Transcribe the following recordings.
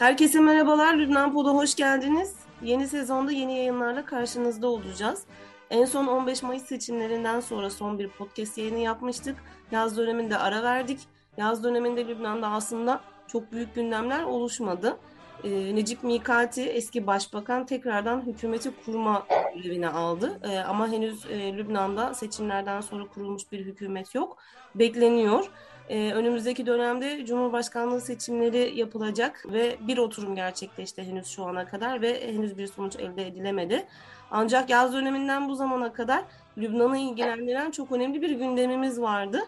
Herkese merhabalar. Lübnan Pod'a hoş geldiniz. Yeni sezonda yeni yayınlarla karşınızda olacağız. En son 15 Mayıs seçimlerinden sonra son bir podcast yayını yapmıştık. Yaz döneminde ara verdik. Yaz döneminde Lübnan'da aslında çok büyük gündemler oluşmadı. Ee, Necip Mikati eski başbakan tekrardan hükümeti kurma görevine aldı. Ee, ama henüz e, Lübnan'da seçimlerden sonra kurulmuş bir hükümet yok. Bekleniyor. Ee, önümüzdeki dönemde Cumhurbaşkanlığı seçimleri yapılacak ve bir oturum gerçekleşti henüz şu ana kadar ve henüz bir sonuç elde edilemedi. Ancak yaz döneminden bu zamana kadar Lübnan'ı ilgilendiren çok önemli bir gündemimiz vardı.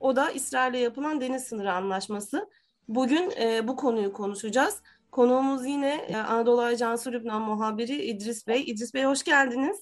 O da İsrail'le yapılan deniz sınırı anlaşması. Bugün e, bu konuyu konuşacağız. Konuğumuz yine e, Anadolu Ajansı Lübnan muhabiri İdris Bey. İdris Bey hoş geldiniz.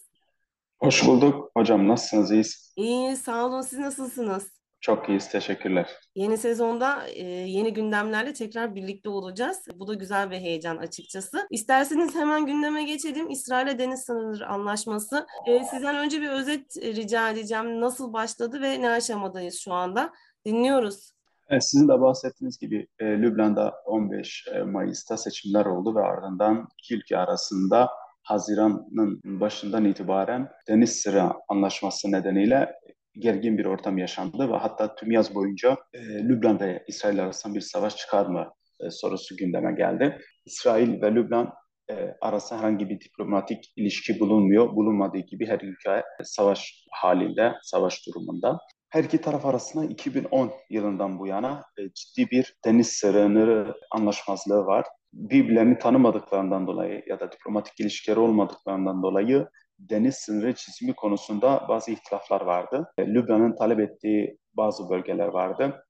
Hoş bulduk. Hocam nasılsınız? İyiyiz. İyi, sağ olun. Siz nasılsınız? Çok iyiyiz. Teşekkürler. Yeni sezonda e, yeni gündemlerle tekrar birlikte olacağız. Bu da güzel bir heyecan açıkçası. İsterseniz hemen gündeme geçelim. İsrail'e deniz sınırı anlaşması. E, sizden önce bir özet rica edeceğim. Nasıl başladı ve ne aşamadayız şu anda? Dinliyoruz. Sizin de bahsettiğiniz gibi e, Lübnan'da 15 e, Mayıs'ta seçimler oldu ve ardından iki ülke arasında Haziran'ın başından itibaren deniz sınırı anlaşması nedeniyle gergin bir ortam yaşandı ve hatta tüm yaz boyunca e, Lübnan İsrail arasında bir savaş çıkar mı e, sorusu gündeme geldi. İsrail ve Lübnan e, arasında herhangi bir diplomatik ilişki bulunmuyor. Bulunmadığı gibi her ülke savaş halinde, savaş durumunda. Her iki taraf arasında 2010 yılından bu yana e, ciddi bir deniz sınırı anlaşmazlığı var. Birbirlerini tanımadıklarından dolayı ya da diplomatik ilişkileri olmadıklarından dolayı deniz sınırı çizimi konusunda bazı ihtilaflar vardı. E, Lübnan'ın talep ettiği bazı bölgeler vardı.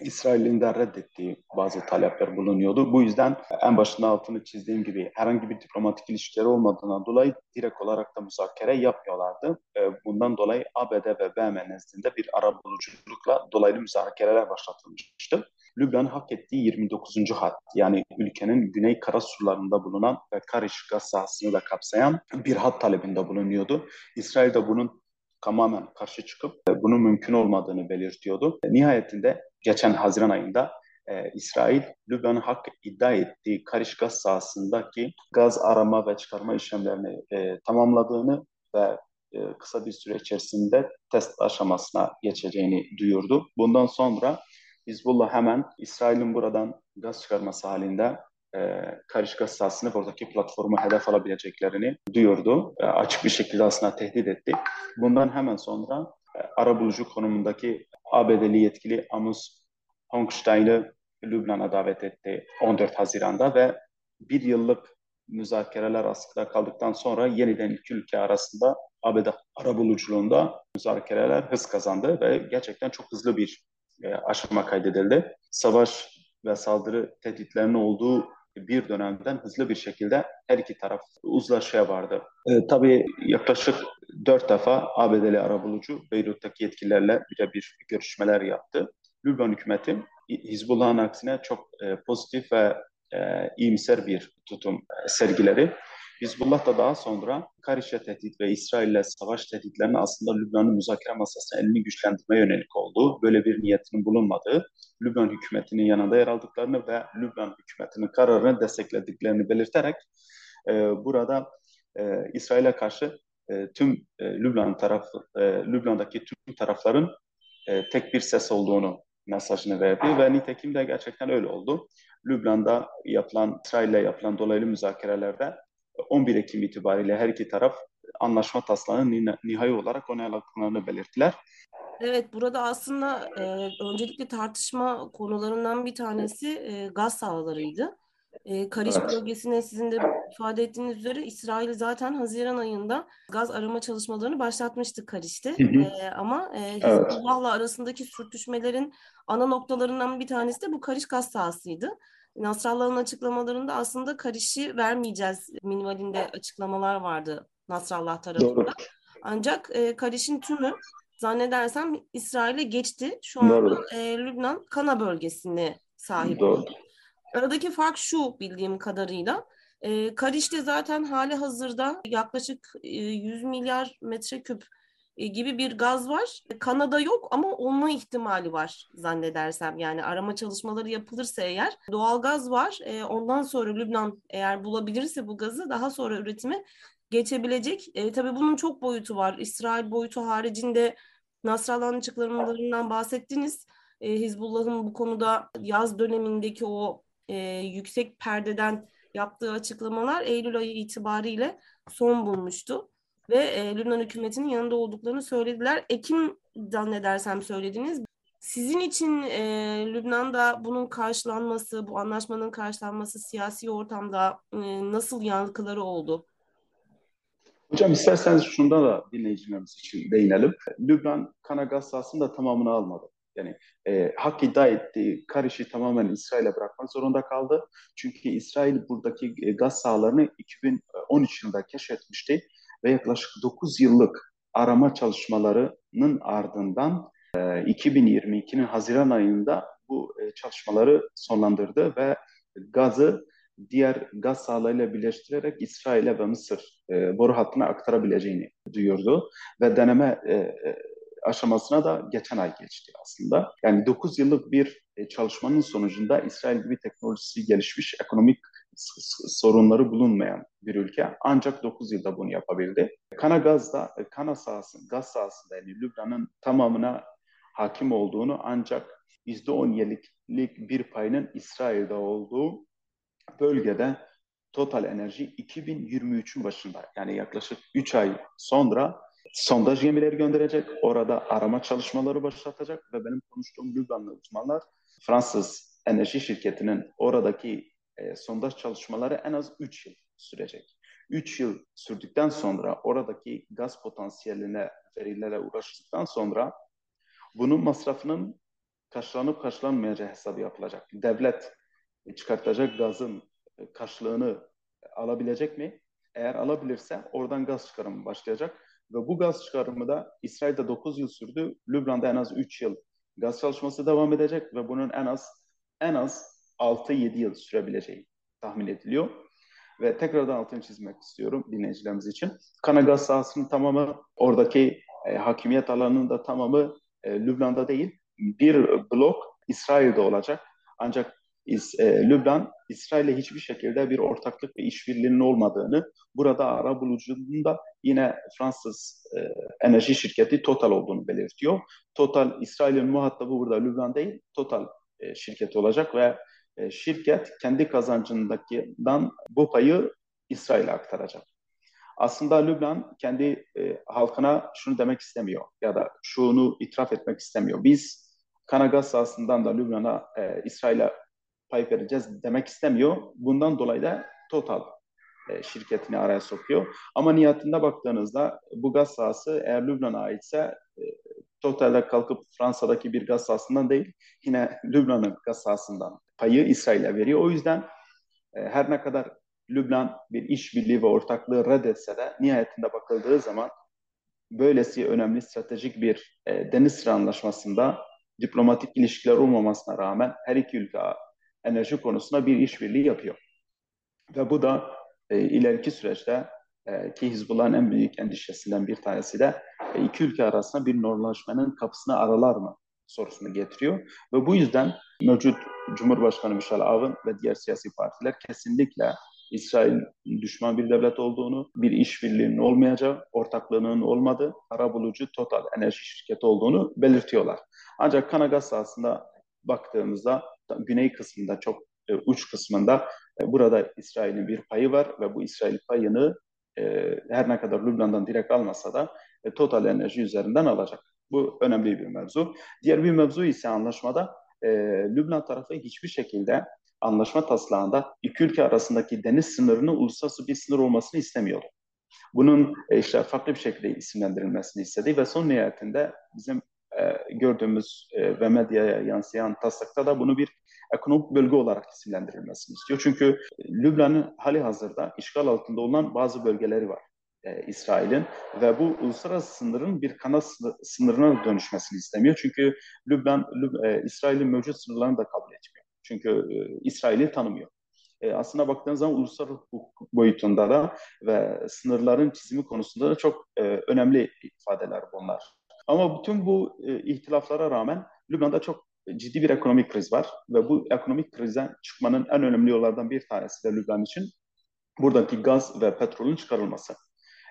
İsrail'in de reddettiği bazı talepler bulunuyordu. Bu yüzden en başında altını çizdiğim gibi herhangi bir diplomatik ilişkileri olmadığından dolayı direkt olarak da müzakere yapmıyorlardı. E, bundan dolayı ABD ve BM nezdinde bir ara buluculukla dolaylı müzakereler başlatılmıştı. Lübnan hak ettiği 29. hat yani ülkenin güney kara sularında bulunan ve Kariş gaz sahasını da kapsayan bir hat talebinde bulunuyordu. İsrail de bunun tamamen karşı çıkıp e, bunun mümkün olmadığını belirtiyordu. Nihayetinde geçen Haziran ayında e, İsrail, Lübnan'ın hak iddia ettiği Kariş gaz sahasındaki gaz arama ve çıkarma işlemlerini e, tamamladığını ve e, kısa bir süre içerisinde test aşamasına geçeceğini duyurdu. Bundan sonra Hizbullah hemen İsrail'in buradan gaz çıkarması halinde e, Kariş gaz sahasını buradaki platformu hedef alabileceklerini duyurdu. E, açık bir şekilde aslında tehdit etti. Bundan hemen sonra e, arabulucu konumundaki ABD'li yetkili Amos Hochstein'ı Lübnan'a davet etti 14 Haziran'da ve bir yıllık müzakereler askıda kaldıktan sonra yeniden iki ülke arasında ABD arabuluculuğunda müzakereler hız kazandı ve gerçekten çok hızlı bir aşama kaydedildi. Savaş ve saldırı tehditlerinin olduğu bir dönemden hızlı bir şekilde her iki taraf uzlaşıya vardı. E, tabii yaklaşık dört defa ABD'li arabulucu Beyrut'taki yetkililerle bir görüşmeler yaptı. Lübnan hükümeti Hizbullah'ın aksine çok e, pozitif ve e, iyimser bir tutum e, sergileri. Hizbullah da daha sonra Karişe tehdit ve İsrail ile savaş tehditlerine aslında Lübnan'ın müzakere masasına elini güçlendirmeye yönelik olduğu, böyle bir niyetinin bulunmadığı, Lübnan hükümetinin yanında yer aldıklarını ve Lübnan hükümetinin kararını desteklediklerini belirterek e, burada e, İsrail'e karşı e, tüm e, Lübnan tarafı, e, Lübnan'daki tüm tarafların e, tek bir ses olduğunu mesajını verdi ve nitekim de gerçekten öyle oldu. Lübnan'da yapılan, İsrail'le yapılan dolaylı müzakerelerde 11 Ekim itibariyle her iki taraf anlaşma taslağını nihai olarak onayladıklarını belirttiler. Evet, burada aslında e, öncelikle tartışma konularından bir tanesi e, gaz sahalarıydı. E, Kariş evet. bölgesine sizin de ifade ettiğiniz üzere İsrail zaten Haziran ayında gaz arama çalışmalarını başlatmıştı Kariş'te. E, ama e, Hizbullah'la evet. arasındaki sürtüşmelerin ana noktalarından bir tanesi de bu Kariş gaz sahasıydı. Nasrallah'ın açıklamalarında aslında karışı vermeyeceğiz minvalinde açıklamalar vardı Nasrallah tarafında. Doğru. Ancak e, karışın tümü zannedersem İsrail'e geçti. Şu anda e, Lübnan Kana bölgesine sahip Doğru. oldu. Aradaki fark şu bildiğim kadarıyla. E, Kariş'te zaten hali hazırda yaklaşık e, 100 milyar metreküp gibi bir gaz var. Kanada yok ama olma ihtimali var zannedersem. Yani arama çalışmaları yapılırsa eğer doğal gaz var. E, ondan sonra Lübnan eğer bulabilirse bu gazı daha sonra üretime geçebilecek. E, tabii bunun çok boyutu var. İsrail boyutu haricinde Nasrallah'ın açıklamalarından bahsettiniz. E, Hizbullah'ın bu konuda yaz dönemindeki o e, yüksek perdeden yaptığı açıklamalar Eylül ayı itibariyle son bulmuştu. Ve e, Lübnan hükümetinin yanında olduklarını söylediler. Ekim zannedersem söylediniz. Sizin için e, Lübnan'da bunun karşılanması, bu anlaşmanın karşılanması siyasi ortamda e, nasıl yankıları oldu? Hocam isterseniz şundan da dinleyicilerimiz için değinelim. Lübnan kana gaz sahasının da tamamını almadı. Yani e, hak iddia ettiği Kariş'i tamamen İsrail'e bırakmak zorunda kaldı. Çünkü İsrail buradaki e, gaz sahalarını 2013 yılında keşfetmişti ve yaklaşık 9 yıllık arama çalışmalarının ardından e, 2022'nin Haziran ayında bu e, çalışmaları sonlandırdı ve gazı diğer gaz sahalarıyla birleştirerek İsrail'e ve Mısır e, boru hattına aktarabileceğini duyurdu ve deneme e, e, aşamasına da geçen ay geçti aslında. Yani 9 yıllık bir e, çalışmanın sonucunda İsrail gibi teknolojisi gelişmiş, ekonomik sorunları bulunmayan bir ülke ancak 9 yılda bunu yapabildi. Kana gazda, kana sahasında, gaz sahasında yani Lübnan'ın tamamına hakim olduğunu ancak %17'lik bir payının İsrail'de olduğu bölgede Total Enerji 2023'ün başında yani yaklaşık 3 ay sonra sondaj gemileri gönderecek. Orada arama çalışmaları başlatacak ve benim konuştuğum Lübnanlı uzmanlar Fransız enerji şirketinin oradaki e, sondaj çalışmaları en az 3 yıl sürecek. 3 yıl sürdükten sonra oradaki gaz potansiyeline verilere ulaştıktan sonra bunun masrafının karşılanıp karşılanmayacağı hesabı yapılacak. Devlet çıkartacak gazın karşılığını alabilecek mi? Eğer alabilirse oradan gaz çıkarımı başlayacak ve bu gaz çıkarımı da İsrail'de 9 yıl sürdü. Lübnan'da en az 3 yıl gaz çalışması devam edecek ve bunun en az en az 6-7 yıl sürebileceği tahmin ediliyor. Ve tekrardan altını çizmek istiyorum dinleyicilerimiz için. Kana gaz sahasının tamamı, oradaki e, hakimiyet alanının da tamamı e, Lübnan'da değil. Bir blok İsrail'de olacak. Ancak İs, e, Lübnan, İsrail'le hiçbir şekilde bir ortaklık ve işbirliğinin olmadığını, burada ara bulucunun da yine Fransız e, enerji şirketi Total olduğunu belirtiyor. Total, İsrail'in muhatabı burada Lübnan değil, Total e, şirketi olacak ve e, şirket kendi kazancındakinden bu payı İsrail'e aktaracak. Aslında Lübnan kendi e, halkına şunu demek istemiyor ya da şunu itiraf etmek istemiyor. Biz Kanagaz sahasından da Lübnan'a, e, İsrail'e pay vereceğiz demek istemiyor. Bundan dolayı da Total e, şirketini araya sokuyor. Ama niyetinde baktığınızda bu gaz sahası eğer Lübnan'a aitse e, Total'de kalkıp Fransa'daki bir gaz sahasından değil, yine Lübnan'ın gaz sahasından payı İsrail'e veriyor. O yüzden e, her ne kadar Lübnan bir işbirliği ve ortaklığı reddetse de nihayetinde bakıldığı zaman böylesi önemli stratejik bir e, deniz sıra anlaşmasında diplomatik ilişkiler olmamasına rağmen her iki ülke enerji konusunda bir işbirliği yapıyor. Ve bu da e, ileriki süreçte e, ki Hizbullah'ın en büyük endişesinden bir tanesi de e, iki ülke arasında bir normalleşmenin kapısını aralar mı sorusunu getiriyor. Ve bu yüzden mevcut Cumhurbaşkanı Michel Aoun ve diğer siyasi partiler kesinlikle İsrail düşman bir devlet olduğunu, bir işbirliğinin olmayacağı, ortaklığının olmadığı, ara bulucu Total enerji şirketi olduğunu belirtiyorlar. Ancak Kanagaz sahasında baktığımızda güney kısmında çok e, uç kısmında e, burada İsrail'in bir payı var ve bu İsrail payını e, her ne kadar Lübnan'dan direkt almasa da Total Enerji üzerinden alacak. Bu önemli bir mevzu. Diğer bir mevzu ise anlaşmada e, Lübnan tarafı hiçbir şekilde anlaşma taslağında iki ülke arasındaki deniz sınırının uluslararası bir sınır olmasını istemiyor. Bunun e, işte farklı bir şekilde isimlendirilmesini istedi ve son nihayetinde bizim e, gördüğümüz e, ve medyaya yansıyan taslakta da bunu bir ekonomik bölge olarak isimlendirilmesini istiyor. Çünkü Lübnan'ın hali hazırda işgal altında olan bazı bölgeleri var. E, İsrail'in ve bu uluslararası sınırın bir kanal sınırına dönüşmesini istemiyor. Çünkü Lübnan, Lüb, e, İsrail'in mevcut sınırlarını da kabul etmiyor. Çünkü e, İsrail'i tanımıyor. e, aslına baktığınız zaman uluslararası hukuk boyutunda da ve sınırların çizimi konusunda da çok e, önemli ifadeler bunlar. Ama bütün bu e, ihtilaflara rağmen Lübnan'da çok ciddi bir ekonomik kriz var ve bu ekonomik krizden çıkmanın en önemli yollardan bir tanesi de Lübnan için buradaki gaz ve petrolün çıkarılması.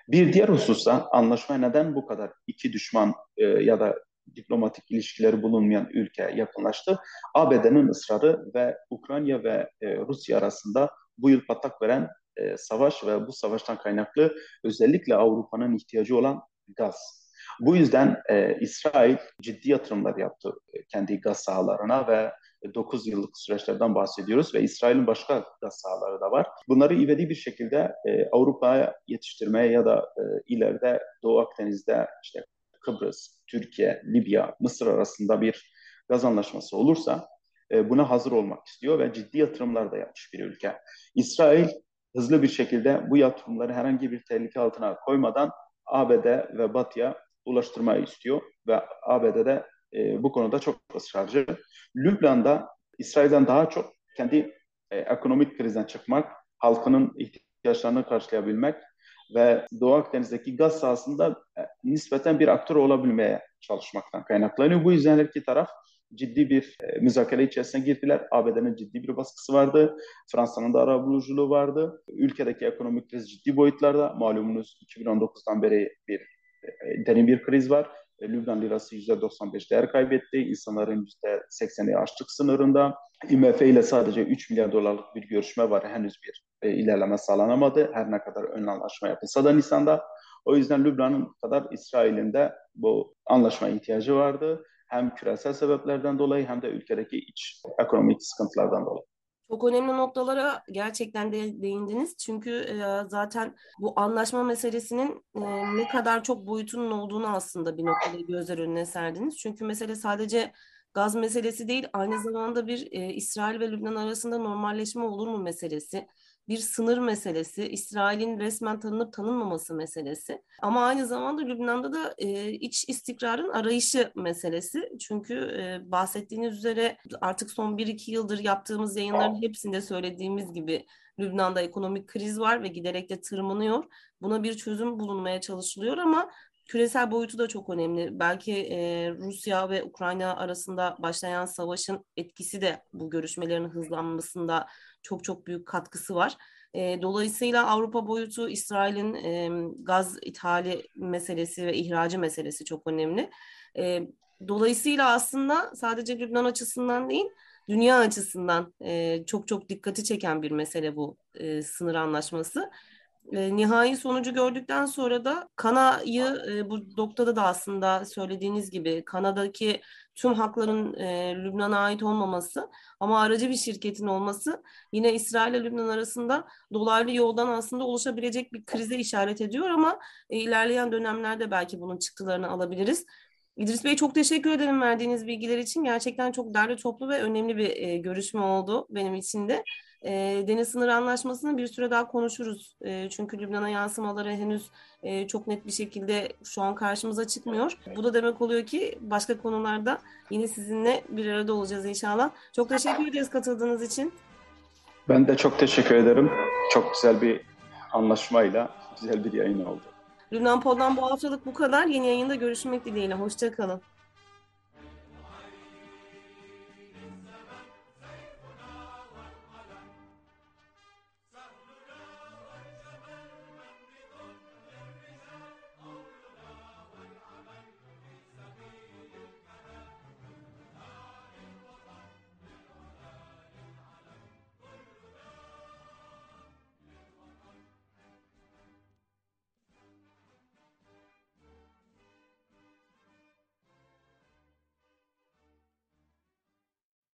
Bir diğer hususta anlaşma neden bu kadar iki düşman e, ya da diplomatik ilişkileri bulunmayan ülke yakınlaştı? ABD'nin ısrarı ve Ukrayna ve e, Rusya arasında bu yıl patlak veren e, savaş ve bu savaştan kaynaklı özellikle Avrupa'nın ihtiyacı olan gaz. Bu yüzden e, İsrail ciddi yatırımlar yaptı e, kendi gaz sahalarına ve 9 yıllık süreçlerden bahsediyoruz ve İsrail'in başka gaz sahaları da var. Bunları ivedi bir şekilde e, Avrupa'ya yetiştirmeye ya da e, ileride Doğu Akdeniz'de işte Kıbrıs, Türkiye, Libya, Mısır arasında bir gaz anlaşması olursa e, buna hazır olmak istiyor ve ciddi yatırımlar da yapmış bir ülke. İsrail hızlı bir şekilde bu yatırımları herhangi bir tehlike altına koymadan ABD ve Batı'ya ulaştırmayı istiyor ve ABD'de e, bu konuda çok ısrarcı. Lübnan'da İsrail'den daha çok kendi e, ekonomik krizden çıkmak, halkının ihtiyaçlarını karşılayabilmek ve Doğu Akdeniz'deki gaz sahasında e, nispeten bir aktör olabilmeye çalışmaktan kaynaklanıyor. Bu yüzden her iki taraf ciddi bir e, müzakere içerisine girdiler. ABD'nin ciddi bir baskısı vardı. Fransa'nın da ara buluculuğu vardı. Ülkedeki ekonomik kriz ciddi boyutlarda. Malumunuz 2019'dan beri bir e, derin bir kriz var. Lübnan lirası %95 değer kaybetti. İnsanların %80'i açlık sınırında. IMF ile sadece 3 milyar dolarlık bir görüşme var. Henüz bir e, ilerleme sağlanamadı. Her ne kadar ön anlaşma yapılsa da Nisan'da. O yüzden Lübnan'ın kadar İsrail'in de bu anlaşma ihtiyacı vardı. Hem küresel sebeplerden dolayı hem de ülkedeki iç ekonomik sıkıntılardan dolayı. Çok önemli noktalara gerçekten de değindiniz. Çünkü e, zaten bu anlaşma meselesinin e, ne kadar çok boyutunun olduğunu aslında bir noktada gözler önüne serdiniz. Çünkü mesele sadece gaz meselesi değil, aynı zamanda bir e, İsrail ve Lübnan arasında normalleşme olur mu meselesi bir sınır meselesi, İsrail'in resmen tanınıp tanınmaması meselesi. Ama aynı zamanda Lübnan'da da e, iç istikrarın arayışı meselesi. Çünkü e, bahsettiğiniz üzere artık son 1-2 yıldır yaptığımız yayınların hepsinde söylediğimiz gibi Lübnan'da ekonomik kriz var ve giderek de tırmanıyor. Buna bir çözüm bulunmaya çalışılıyor ama küresel boyutu da çok önemli. Belki e, Rusya ve Ukrayna arasında başlayan savaşın etkisi de bu görüşmelerin hızlanmasında çok çok büyük katkısı var. E, dolayısıyla Avrupa boyutu İsrail'in e, gaz ithali meselesi ve ihracı meselesi çok önemli. E, dolayısıyla aslında sadece Lübnan açısından değil, dünya açısından e, çok çok dikkati çeken bir mesele bu e, sınır anlaşması. E, nihai sonucu gördükten sonra da Kana'yı e, bu noktada da aslında söylediğiniz gibi Kanada'daki tüm hakların e, Lübnan'a ait olmaması ama aracı bir şirketin olması yine İsrail ile Lübnan arasında dolaylı yoldan aslında oluşabilecek bir krize işaret ediyor ama e, ilerleyen dönemlerde belki bunun çıktılarını alabiliriz. İdris Bey çok teşekkür ederim verdiğiniz bilgiler için. Gerçekten çok derli toplu ve önemli bir e, görüşme oldu benim için de. E, deniz sınır anlaşmasını bir süre daha konuşuruz. E, çünkü Lübnan'a yansımaları henüz e, çok net bir şekilde şu an karşımıza çıkmıyor. Bu da demek oluyor ki başka konularda yine sizinle bir arada olacağız inşallah. Çok teşekkür ederiz katıldığınız için. Ben de çok teşekkür ederim. Çok güzel bir anlaşmayla güzel bir yayın oldu. Lübnan Pod'dan bu haftalık bu kadar. Yeni yayında görüşmek dileğiyle. Hoşçakalın.